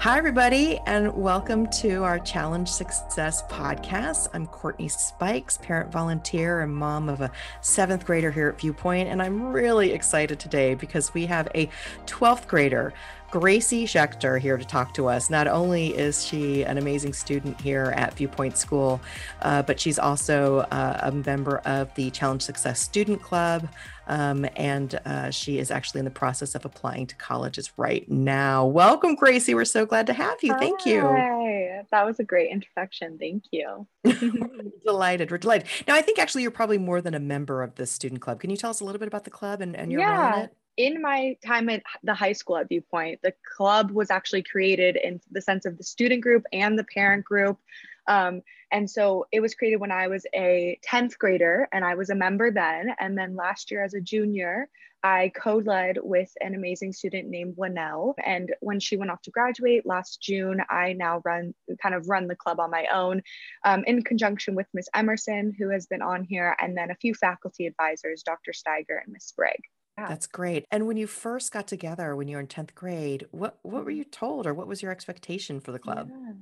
Hi, everybody, and welcome to our Challenge Success podcast. I'm Courtney Spikes, parent volunteer and mom of a seventh grader here at Viewpoint. And I'm really excited today because we have a 12th grader Gracie Schechter here to talk to us. Not only is she an amazing student here at Viewpoint School, uh, but she's also uh, a member of the Challenge Success Student Club. Um, and uh, she is actually in the process of applying to colleges right now. Welcome, Gracie. We're so glad to have you. Thank you. Hi. That was a great introduction. Thank you. delighted. We're delighted. Now, I think actually you're probably more than a member of the student club. Can you tell us a little bit about the club and, and your yeah. role in it? In my time at the high school at Viewpoint, the club was actually created in the sense of the student group and the parent group. Um, and so it was created when I was a 10th grader and I was a member then. And then last year as a junior, I co-led with an amazing student named Winnell. And when she went off to graduate last June, I now run kind of run the club on my own um, in conjunction with Miss Emerson, who has been on here, and then a few faculty advisors, Dr. Steiger and Miss Sprague. That's great. And when you first got together when you were in 10th grade, what what were you told or what was your expectation for the club? Yeah.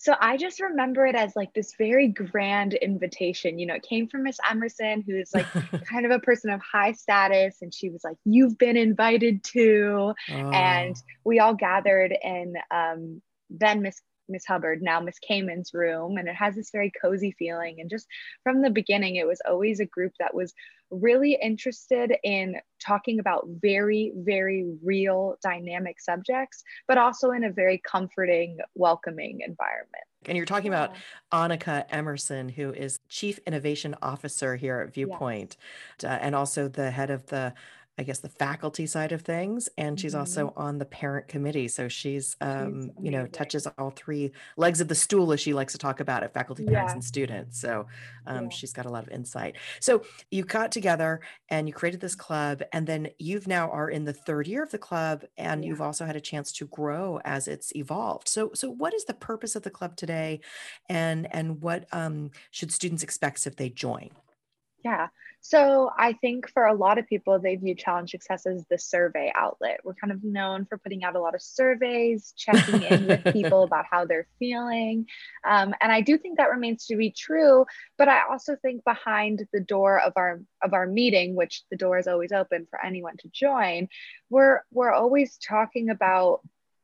So I just remember it as like this very grand invitation. You know, it came from Miss Emerson, who is like kind of a person of high status. And she was like, You've been invited to. Oh. And we all gathered in um, then Miss Miss Hubbard, now Miss Cayman's room, and it has this very cozy feeling. And just from the beginning, it was always a group that was really interested in talking about very, very real dynamic subjects, but also in a very comforting, welcoming environment. And you're talking yeah. about Annika Emerson, who is Chief Innovation Officer here at Viewpoint, yes. uh, and also the head of the I guess the faculty side of things, and she's mm-hmm. also on the parent committee. So she's, um, you know, touches all three legs of the stool, as she likes to talk about it, faculty, parents, yeah. and students. So um, yeah. she's got a lot of insight. So you got together and you created this club, and then you've now are in the third year of the club, and yeah. you've also had a chance to grow as it's evolved. So, so what is the purpose of the club today, and and what um, should students expect if they join? Yeah. So I think for a lot of people, they view Challenge Success as the survey outlet. We're kind of known for putting out a lot of surveys, checking in with people about how they're feeling. Um, and I do think that remains to be true. But I also think behind the door of our of our meeting, which the door is always open for anyone to join, we're we're always talking about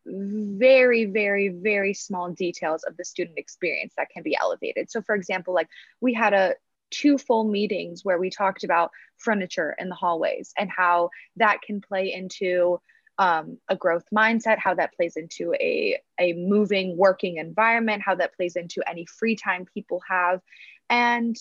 very very very small details of the student experience that can be elevated so for example like we had a two full meetings where we talked about furniture in the hallways and how that can play into um, a growth mindset, how that plays into a, a moving working environment, how that plays into any free time people have. And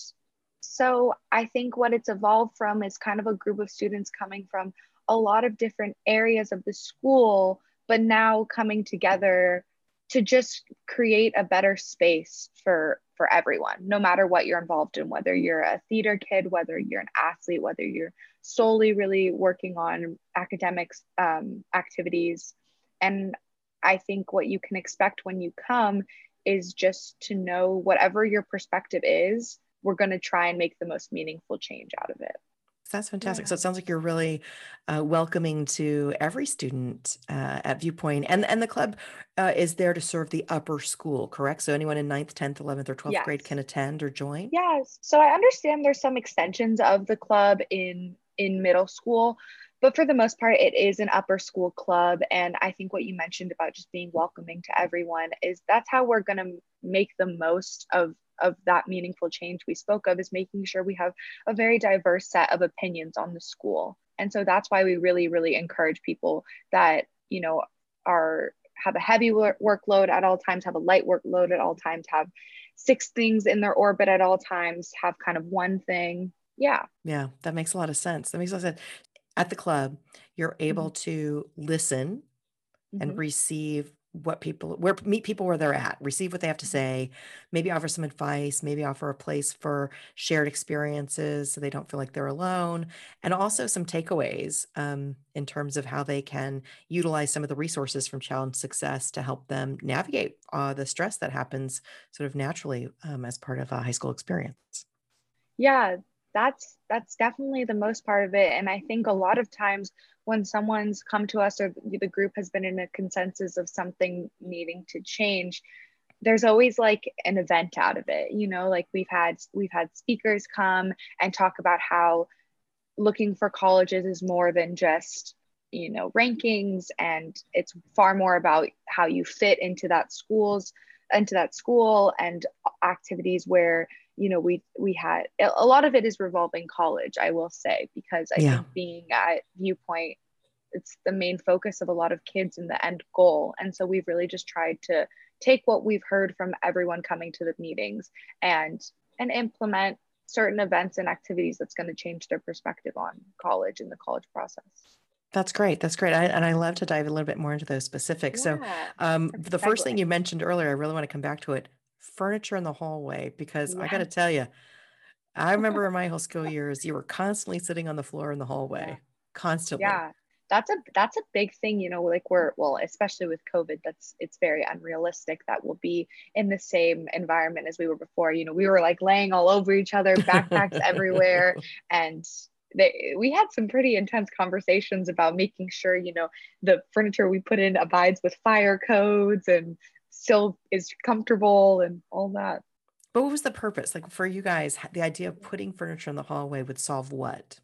so I think what it's evolved from is kind of a group of students coming from a lot of different areas of the school, but now coming together to just create a better space for for everyone, no matter what you're involved in, whether you're a theater kid, whether you're an athlete, whether you're solely really working on academics um, activities. And I think what you can expect when you come is just to know whatever your perspective is, we're going to try and make the most meaningful change out of it. That's fantastic. Yeah. So it sounds like you're really uh, welcoming to every student uh, at Viewpoint, and and the club uh, is there to serve the upper school, correct? So anyone in 9th, 10th, 11th, or 12th yes. grade can attend or join. Yes. So I understand there's some extensions of the club in in middle school, but for the most part, it is an upper school club. And I think what you mentioned about just being welcoming to everyone is that's how we're going to make the most of of that meaningful change we spoke of is making sure we have a very diverse set of opinions on the school. And so that's why we really really encourage people that you know are have a heavy workload at all times have a light workload at all times have six things in their orbit at all times have kind of one thing. Yeah. Yeah that makes a lot of sense. That makes a lot of sense. At the club you're able mm-hmm. to listen mm-hmm. and receive what people where meet people where they're at receive what they have to mm-hmm. say maybe offer some advice maybe offer a place for shared experiences so they don't feel like they're alone and also some takeaways um, in terms of how they can utilize some of the resources from challenge success to help them navigate uh, the stress that happens sort of naturally um, as part of a high school experience yeah that's that's definitely the most part of it. And i think a lot of times when someone's come to us or the group has been in a consensus of something needing to change there's always like an event out of it you know like we've had we've had speakers come and talk about how looking for colleges is more than just you know rankings and it's far more about how you fit into that schools into that school and activities where you know we we had a lot of it is revolving college i will say because i yeah. think being at viewpoint it's the main focus of a lot of kids in the end goal and so we've really just tried to take what we've heard from everyone coming to the meetings and and implement certain events and activities that's going to change their perspective on college and the college process that's great. That's great. I, and I love to dive a little bit more into those specifics. Yeah. So, um, the first thing you mentioned earlier, I really want to come back to it furniture in the hallway, because yeah. I got to tell you, I remember in my whole school years, you were constantly sitting on the floor in the hallway, yeah. constantly. Yeah. That's a that's a big thing, you know, like we're well, especially with COVID, that's it's very unrealistic that we'll be in the same environment as we were before. You know, we were like laying all over each other, backpacks everywhere, and they, we had some pretty intense conversations about making sure you know the furniture we put in abides with fire codes and still is comfortable and all that. But what was the purpose? Like for you guys the idea of putting furniture in the hallway would solve what?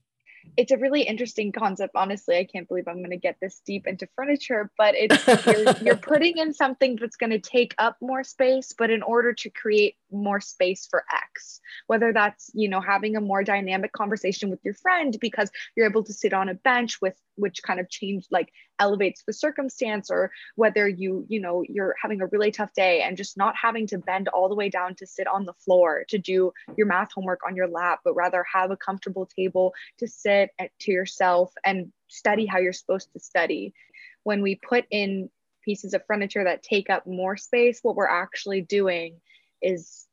It's a really interesting concept. Honestly, I can't believe I'm going to get this deep into furniture, but it's you're, you're putting in something that's going to take up more space, but in order to create more space for X, whether that's you know having a more dynamic conversation with your friend because you're able to sit on a bench with which kind of change like elevates the circumstance or whether you you know you're having a really tough day and just not having to bend all the way down to sit on the floor to do your math homework on your lap but rather have a comfortable table to sit at, to yourself and study how you're supposed to study. When we put in pieces of furniture that take up more space what we're actually doing is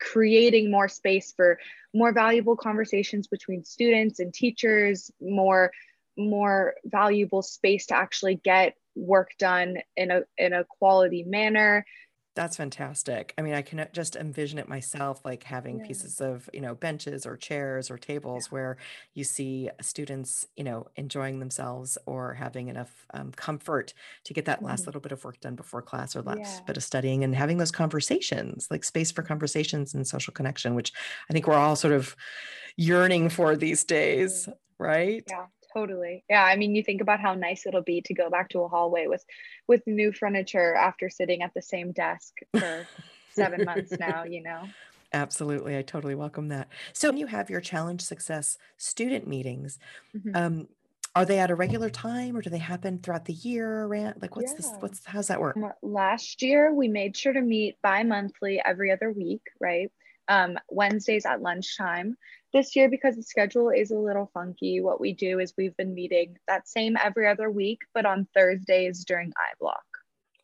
creating more space for more valuable conversations between students and teachers more more valuable space to actually get work done in a in a quality manner that's fantastic. I mean, I can just envision it myself, like having yeah. pieces of, you know, benches or chairs or tables yeah. where you see students, you know, enjoying themselves or having enough um, comfort to get that last mm-hmm. little bit of work done before class or last yeah. bit of studying and having those conversations, like space for conversations and social connection, which I think we're all sort of yearning for these days, right? Yeah totally. Yeah i mean you think about how nice it'll be to go back to a hallway with with new furniture after sitting at the same desk for seven months now you know? Absolutely i totally welcome that. So you have your challenge success student meetings mm-hmm. um, are they at a regular time or do they happen throughout the year around like what's yeah. this what's how's that work? Last year we made sure to meet bi-monthly every other week right? Um, wednesdays at lunchtime this year, because the schedule is a little funky, what we do is we've been meeting that same every other week, but on Thursdays during iBlock.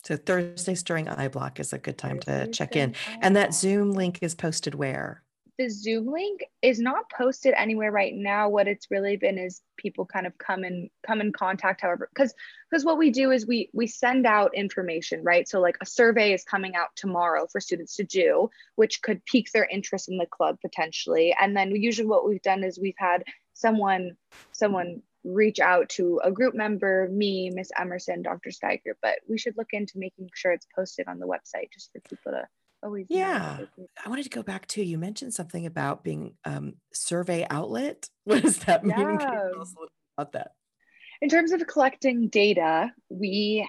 So Thursdays during iBlock is a good time Thursdays to check in. And that Zoom link is posted where? The Zoom link is not posted anywhere right now. What it's really been is people kind of come and come in contact, however, because because what we do is we we send out information, right? So like a survey is coming out tomorrow for students to do, which could pique their interest in the club potentially. And then usually what we've done is we've had someone someone reach out to a group member, me, Miss Emerson, Dr. Steiger, but we should look into making sure it's posted on the website just for people to always yeah. I wanted to go back to you mentioned something about being um, survey outlet. What does that mean? Yeah. about that? In terms of collecting data we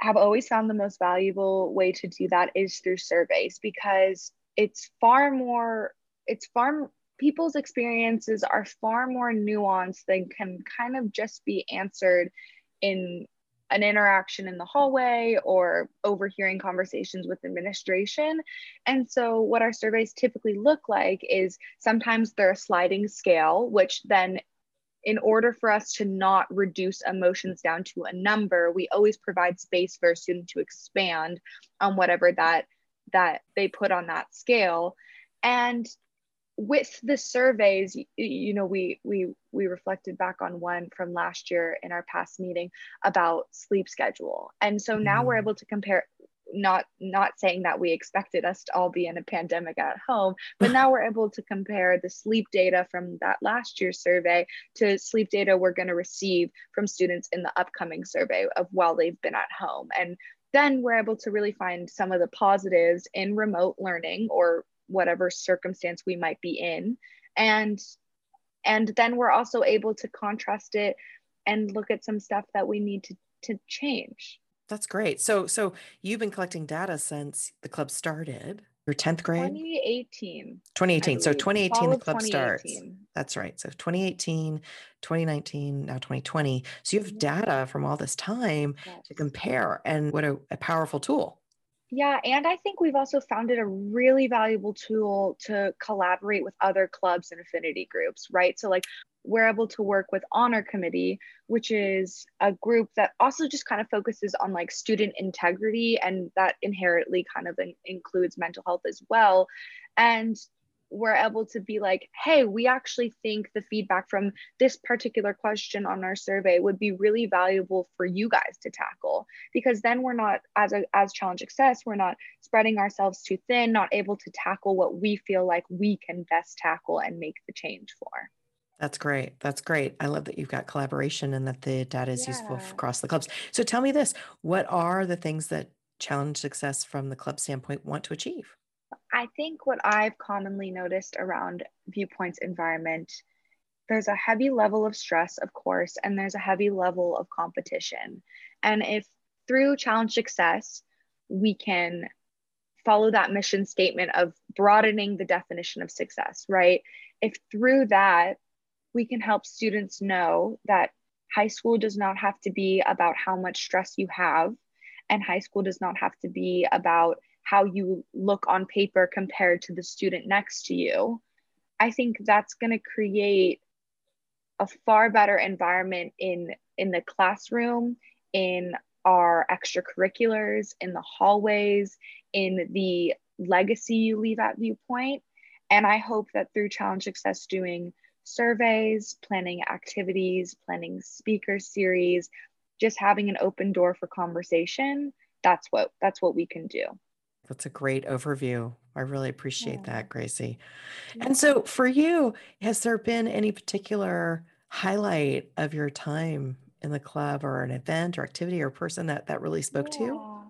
have always found the most valuable way to do that is through surveys because it's far more it's far people's experiences are far more nuanced than can kind of just be answered in an interaction in the hallway or overhearing conversations with administration. And so, what our surveys typically look like is sometimes they're a sliding scale, which then in order for us to not reduce emotions down to a number, we always provide space for a student to expand on whatever that that they put on that scale. And with the surveys you know we we we reflected back on one from last year in our past meeting about sleep schedule and so now we're mm-hmm. able to compare not not saying that we expected us to all be in a pandemic at home but now we're able to compare the sleep data from that last year's survey to sleep data we're going to receive from students in the upcoming survey of while they've been at home and then we're able to really find some of the positives in remote learning or whatever circumstance we might be in and and then we're also able to contrast it and look at some stuff that we need to to change that's great. So so you've been collecting data since the club started. Your 10th grade? 2018. 2018. So 2018 the club starts. That's right. So 2018, 2019, now 2020. So you have mm-hmm. data from all this time yes. to compare and what a, a powerful tool. Yeah, and I think we've also found it a really valuable tool to collaborate with other clubs and affinity groups, right? So, like, we're able to work with honor committee which is a group that also just kind of focuses on like student integrity and that inherently kind of in- includes mental health as well and we're able to be like hey we actually think the feedback from this particular question on our survey would be really valuable for you guys to tackle because then we're not as a as challenge success, we're not spreading ourselves too thin not able to tackle what we feel like we can best tackle and make the change for that's great. That's great. I love that you've got collaboration and that the data is useful across the clubs. So tell me this, what are the things that challenge success from the club standpoint want to achieve? I think what I've commonly noticed around viewpoints environment, there's a heavy level of stress, of course, and there's a heavy level of competition. And if through challenge success, we can follow that mission statement of broadening the definition of success, right? If through that we can help students know that high school does not have to be about how much stress you have, and high school does not have to be about how you look on paper compared to the student next to you. I think that's going to create a far better environment in in the classroom, in our extracurriculars, in the hallways, in the legacy you leave at Viewpoint. And I hope that through Challenge Success doing surveys, planning activities, planning speaker series, just having an open door for conversation. That's what that's what we can do. That's a great overview. I really appreciate yeah. that, Gracie. Yeah. And so for you, has there been any particular highlight of your time in the club or an event or activity or person that that really spoke yeah. to you?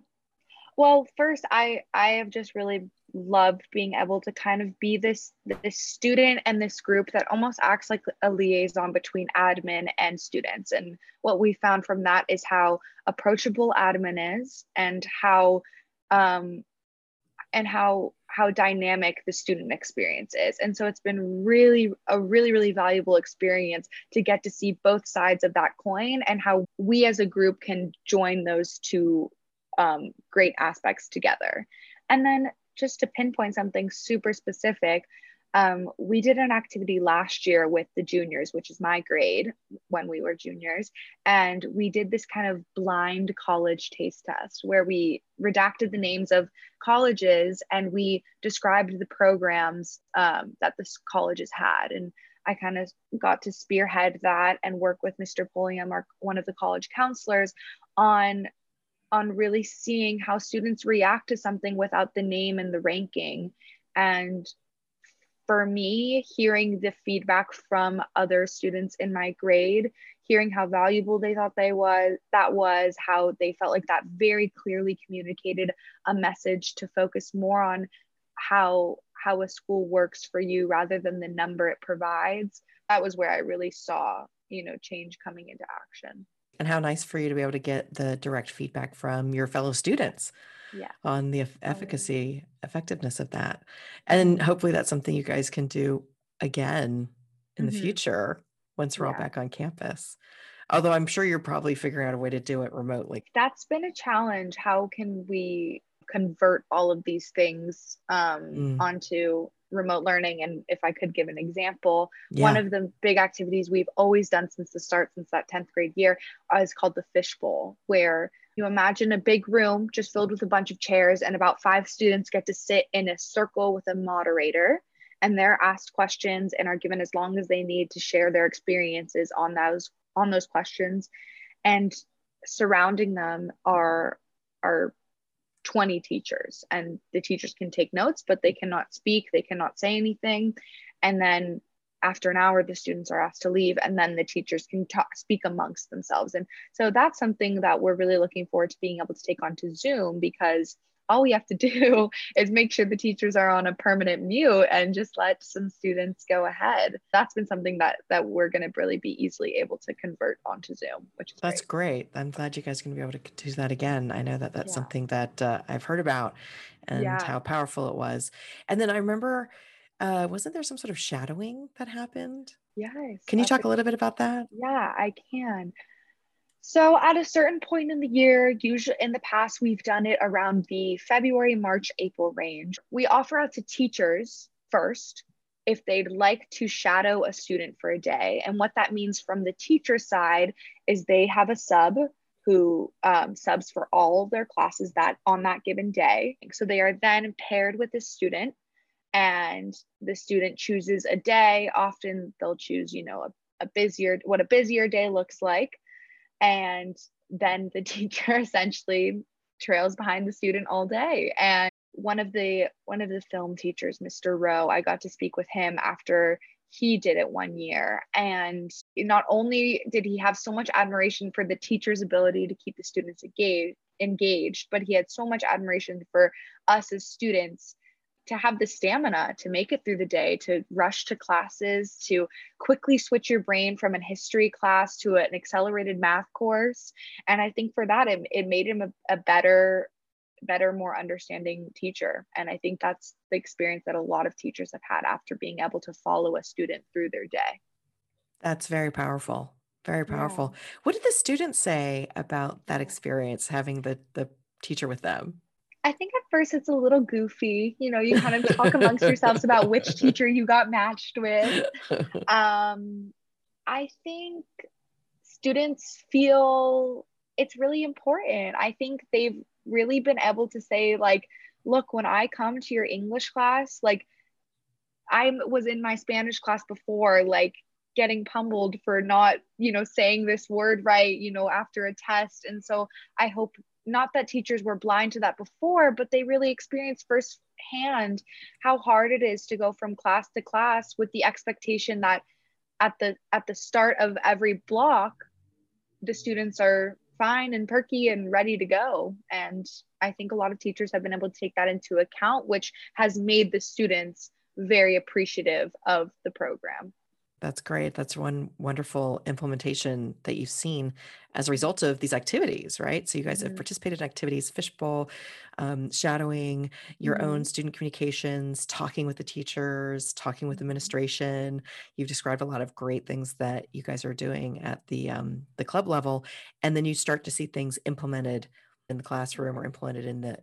Well, first I I have just really loved being able to kind of be this this student and this group that almost acts like a liaison between admin and students and what we found from that is how approachable admin is and how um, and how how dynamic the student experience is. And so it's been really a really really valuable experience to get to see both sides of that coin and how we as a group can join those two um, great aspects together. And then just to pinpoint something super specific, um, we did an activity last year with the juniors, which is my grade when we were juniors. And we did this kind of blind college taste test where we redacted the names of colleges and we described the programs um, that the colleges had. And I kind of got to spearhead that and work with Mr. Pulliam, our, one of the college counselors, on on really seeing how students react to something without the name and the ranking. And for me, hearing the feedback from other students in my grade, hearing how valuable they thought they was, that was how they felt like that very clearly communicated a message to focus more on how how a school works for you rather than the number it provides. That was where I really saw, you know, change coming into action and how nice for you to be able to get the direct feedback from your fellow students yeah. on the efficacy effectiveness of that and hopefully that's something you guys can do again in mm-hmm. the future once we're yeah. all back on campus although i'm sure you're probably figuring out a way to do it remotely that's been a challenge how can we convert all of these things um, mm. onto remote learning and if i could give an example yeah. one of the big activities we've always done since the start since that 10th grade year is called the fishbowl where you imagine a big room just filled with a bunch of chairs and about five students get to sit in a circle with a moderator and they're asked questions and are given as long as they need to share their experiences on those on those questions. And surrounding them are are 20 teachers and the teachers can take notes but they cannot speak they cannot say anything. And then after an hour the students are asked to leave and then the teachers can talk, speak amongst themselves and so that's something that we're really looking forward to being able to take onto zoom because all we have to do is make sure the teachers are on a permanent mute and just let some students go ahead that's been something that that we're going to really be easily able to convert onto zoom which is that's great, great. i'm glad you guys are going to be able to do that again i know that that's yeah. something that uh, i've heard about and yeah. how powerful it was and then i remember uh, wasn't there some sort of shadowing that happened? Yes. Can you talk a little bit about that? Yeah, I can. So, at a certain point in the year, usually in the past, we've done it around the February, March, April range. We offer out to teachers first if they'd like to shadow a student for a day. And what that means from the teacher side is they have a sub who um, subs for all of their classes that on that given day. So they are then paired with the student and the student chooses a day. Often they'll choose you know a, a busier what a busier day looks like. And then the teacher essentially trails behind the student all day. And one of the one of the film teachers mr rowe i got to speak with him after he did it one year. And not only did he have so much admiration for the teacher's ability to keep the students engaged engaged but he had so much admiration for us as students to have the stamina to make it through the day, to rush to classes, to quickly switch your brain from an history class to an accelerated math course. And I think for that, it, it made him a, a better, better, more understanding teacher. And I think that's the experience that a lot of teachers have had after being able to follow a student through their day. That's very powerful. Very powerful. Yeah. What did the students say about that experience having the the teacher with them? I think at first it's a little goofy. You know, you kind of talk amongst yourselves about which teacher you got matched with. Um, I think students feel it's really important. I think they've really been able to say, like, look, when I come to your English class, like, I was in my Spanish class before, like, getting pummeled for not, you know, saying this word right, you know, after a test. And so I hope not that teachers were blind to that before, but they really experienced firsthand how hard it is to go from class to class with the expectation that at the at the start of every block, the students are fine and perky and ready to go. And I think a lot of teachers have been able to take that into account, which has made the students very appreciative of the program. That's great. That's one wonderful implementation that you've seen as a result of these activities, right? So you guys have mm-hmm. participated in activities, fishbowl, um, shadowing, your own mm-hmm. student communications, talking with the teachers, talking with mm-hmm. administration. You've described a lot of great things that you guys are doing at the um, the club level, and then you start to see things implemented in the classroom or implemented in the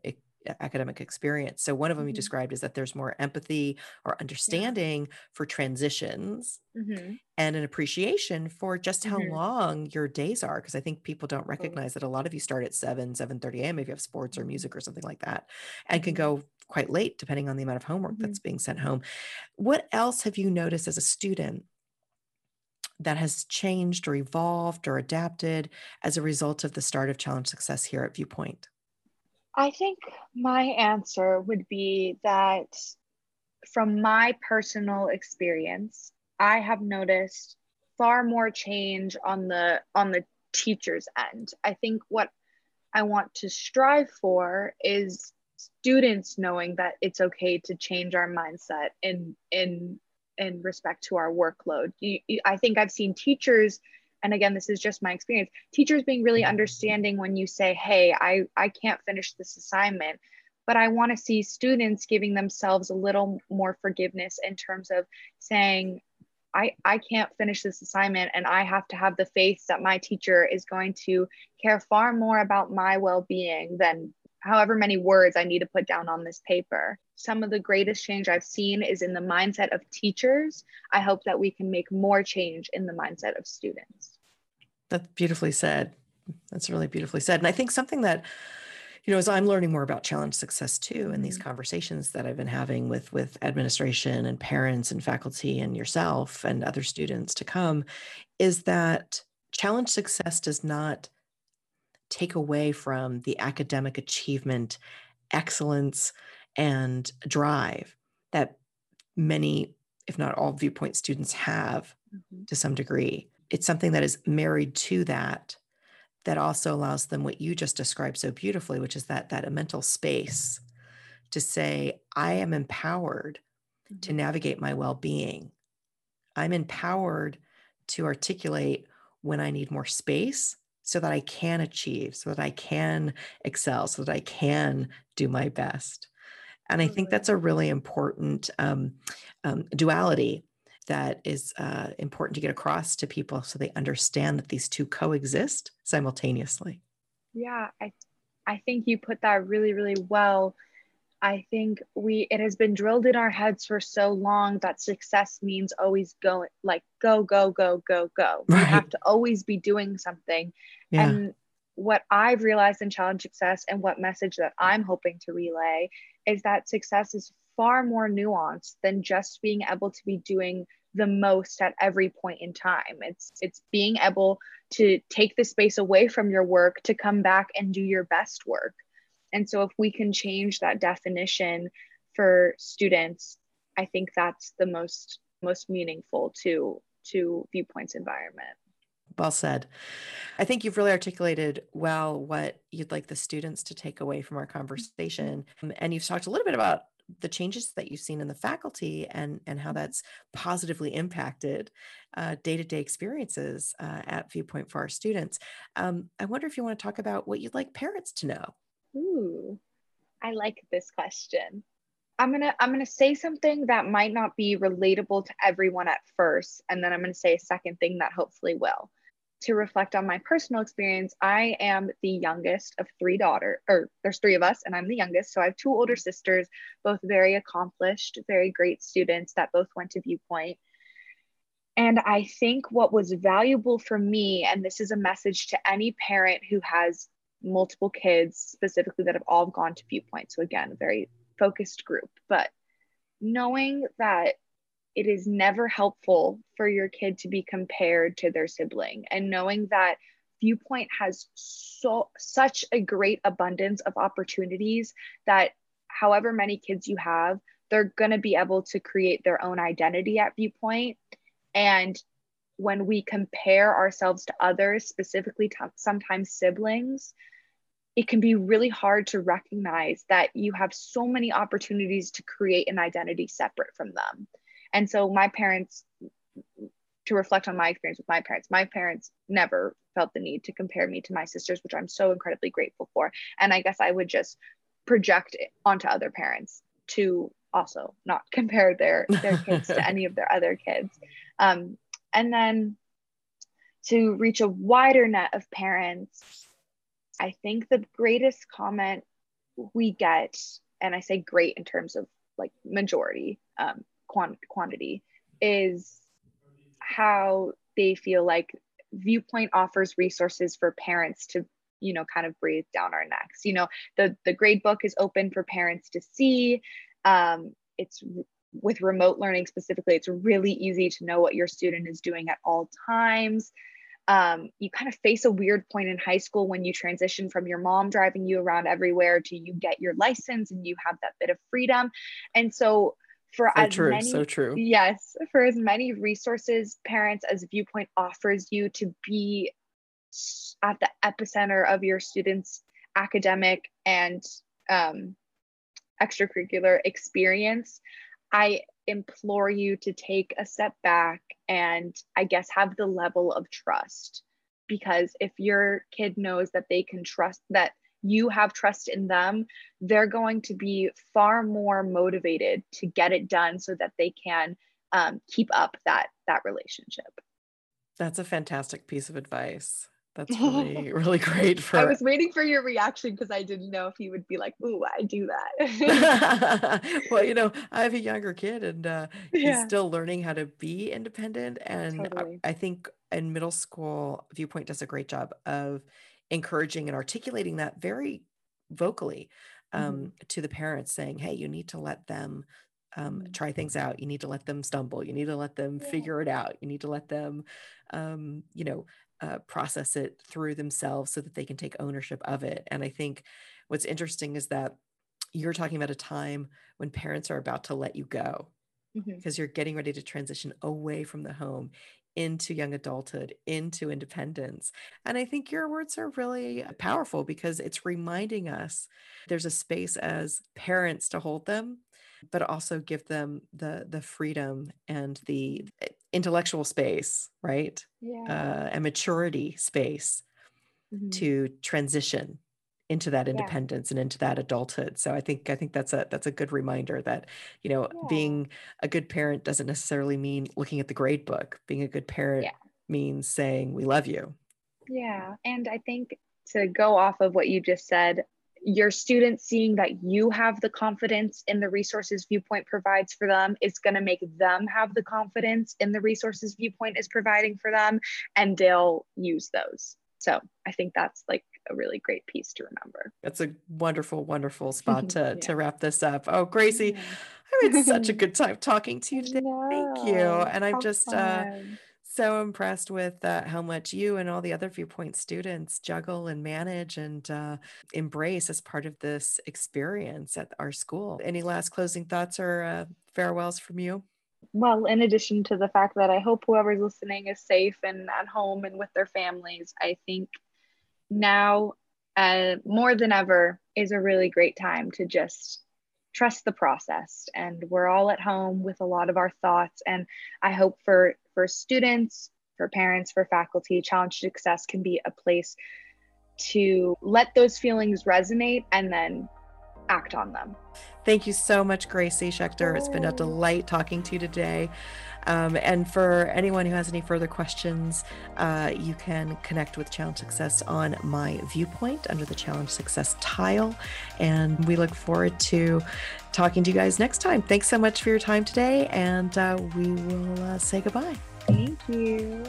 academic experience. So one of them mm-hmm. you described is that there's more empathy or understanding yeah. for transitions mm-hmm. and an appreciation for just how mm-hmm. long your days are. Because I think people don't recognize that a lot of you start at 7, 7 30 a.m. if you have sports or mm-hmm. music or something like that, and can mm-hmm. go quite late depending on the amount of homework mm-hmm. that's being sent home. What else have you noticed as a student that has changed or evolved or adapted as a result of the start of challenge success here at Viewpoint? I think my answer would be that from my personal experience, I have noticed far more change on the on the teacher's end. I think what I want to strive for is students knowing that it's okay to change our mindset in in in respect to our workload. You, you, I think I've seen teachers and again this is just my experience teachers being really mm-hmm. understanding when you say hey i i can't finish this assignment but i want to see students giving themselves a little more forgiveness in terms of saying I, I can't finish this assignment and I have to have the faith that my teacher is going to care far more about my well being than however many words I need to put down on this paper. Some of the greatest change I've seen is in the mindset of teachers. I hope that we can make more change in the mindset of students. That's beautifully said. That's really beautifully said. And I think something that, you know, as I'm learning more about challenge success too, and these mm-hmm. conversations that I've been having with with administration and parents and faculty and yourself and other students to come, is that challenge success does not take away from the academic achievement excellence and drive that many, if not all, viewpoint students have mm-hmm. to some degree. It's something that is married to that that also allows them what you just described so beautifully, which is that that a mental space to say, I am empowered mm-hmm. to navigate my well-being. I'm empowered to articulate when I need more space so that I can achieve, so that I can excel, so that I can do my best. And I think that's a really important um, um, duality that is uh, important to get across to people so they understand that these two coexist simultaneously. Yeah, I, I think you put that really, really well. I think we it has been drilled in our heads for so long that success means always going like go go go go go. Right. We have to always be doing something. Yeah. And what I've realized in challenge success and what message that I'm hoping to relay is that success is far more nuanced than just being able to be doing the most at every point in time. It's it's being able to take the space away from your work to come back and do your best work. And so if we can change that definition for students, I think that's the most most meaningful to to viewpoints environment. Well said. I think you've really articulated well what you'd like the students to take away from our conversation. And you've talked a little bit about the changes that you've seen in the faculty and and how that's positively impacted uh, day-to-day experiences uh, at viewpoint for our students um, i wonder if you want to talk about what you'd like parents to know ooh i like this question i'm gonna i'm gonna say something that might not be relatable to everyone at first and then i'm gonna say a second thing that hopefully will to reflect on my personal experience, I am the youngest of three daughters, or there's three of us, and I'm the youngest. So I have two older sisters, both very accomplished, very great students that both went to Viewpoint. And I think what was valuable for me, and this is a message to any parent who has multiple kids, specifically that have all gone to Viewpoint. So again, a very focused group, but knowing that it is never helpful for your kid to be compared to their sibling. And knowing that viewpoint has so such a great abundance of opportunities that however many kids you have they're going to be able to create their own identity at viewpoint. And when we compare ourselves to others specifically sometimes siblings it can be really hard to recognize that you have so many opportunities to create an identity separate from them and so my parents, to reflect on my experience with my parents, my parents never felt the need to compare me to my sisters, which I'm so incredibly grateful for. And I guess I would just project onto other parents to also not compare their their kids to any of their other kids. Um, and then to reach a wider net of parents, I think the greatest comment we get, and I say great in terms of like majority, um, quant- quantity is how they feel like viewpoint offers resources for parents to you know kind of breathe down our necks. You know the the grade book is open for parents to see. Um, it's with remote learning specifically it's really easy to know what your student is doing at all times. Um, you kind of face a weird point in high school when you transition from your mom driving you around everywhere to you get your license and you have that bit of freedom. And so for so as true, many so true. Yes, for as many resources parents as Viewpoint offers you to be at the epicenter of your students' academic and um, extracurricular experience, I implore you to take a step back and I guess have the level of trust. Because if your kid knows that they can trust that you have trust in them, they're going to be far more motivated to get it done so that they can um, keep up that that relationship. That's a fantastic piece of advice. That's really, really great for I was waiting for your reaction because I didn't know if you would be like, ooh, I do that. well, you know, I have a younger kid and uh, yeah. he's still learning how to be independent. And totally. I, I think in middle school, Viewpoint does a great job of encouraging and articulating that very vocally um, mm-hmm. to the parents saying hey you need to let them um, mm-hmm. try things out you need to let them stumble you need to let them yeah. figure it out you need to let them um, you know uh, process it through themselves so that they can take ownership of it and i think what's interesting is that you're talking about a time when parents are about to let you go Mhm. because you're getting ready to transition away from the home into young adulthood, into independence. And I think your words are really powerful because it's reminding us there's a space as parents to hold them, but also give them the the freedom and the eh, intellectual space, right? Yeah. Uh, and maturity space Mhm. to transition into that Yeah. independence and into that adulthood. So I think I think that's a that's a good reminder that, you know, Yeah. being a good parent doesn't necessarily mean looking at the grade book. Being a good parent Yeah. means saying we love you. Yeah. And I think to go off of what you just said, your students seeing that you have the confidence in the resources viewpoint provides for them is going to make them have the confidence in the resources viewpoint is providing for them and they'll use those so i think that's like a really great piece to remember That's a wonderful, wonderful spot to yeah. to wrap this up. Oh, Gracie. I had such a good time talking to you today. Thank you. And I'm just uh so impressed with uh, how much you and all the other viewpoint students juggle and manage and uh, embrace as part of this experience at our school. Any last closing thoughts or uh, farewells from you? well in addition to the fact that i hope whoever's listening is safe and at home and with their families i think now uh, more than ever is a really great time to just trust the process. And we're all at home with a lot of our thoughts. And i hope for for students for parents for faculty challenge success can be a place to let those feelings resonate and then act on them Thank you so much, Gracie Schechter. It's been a delight talking to you today. Um, and for anyone who has any further questions, uh, you can connect with Challenge Success on my viewpoint under the Challenge Success tile. And we look forward to talking to you guys next time. Thanks so much for your time today, and uh, we will uh, say goodbye. thank you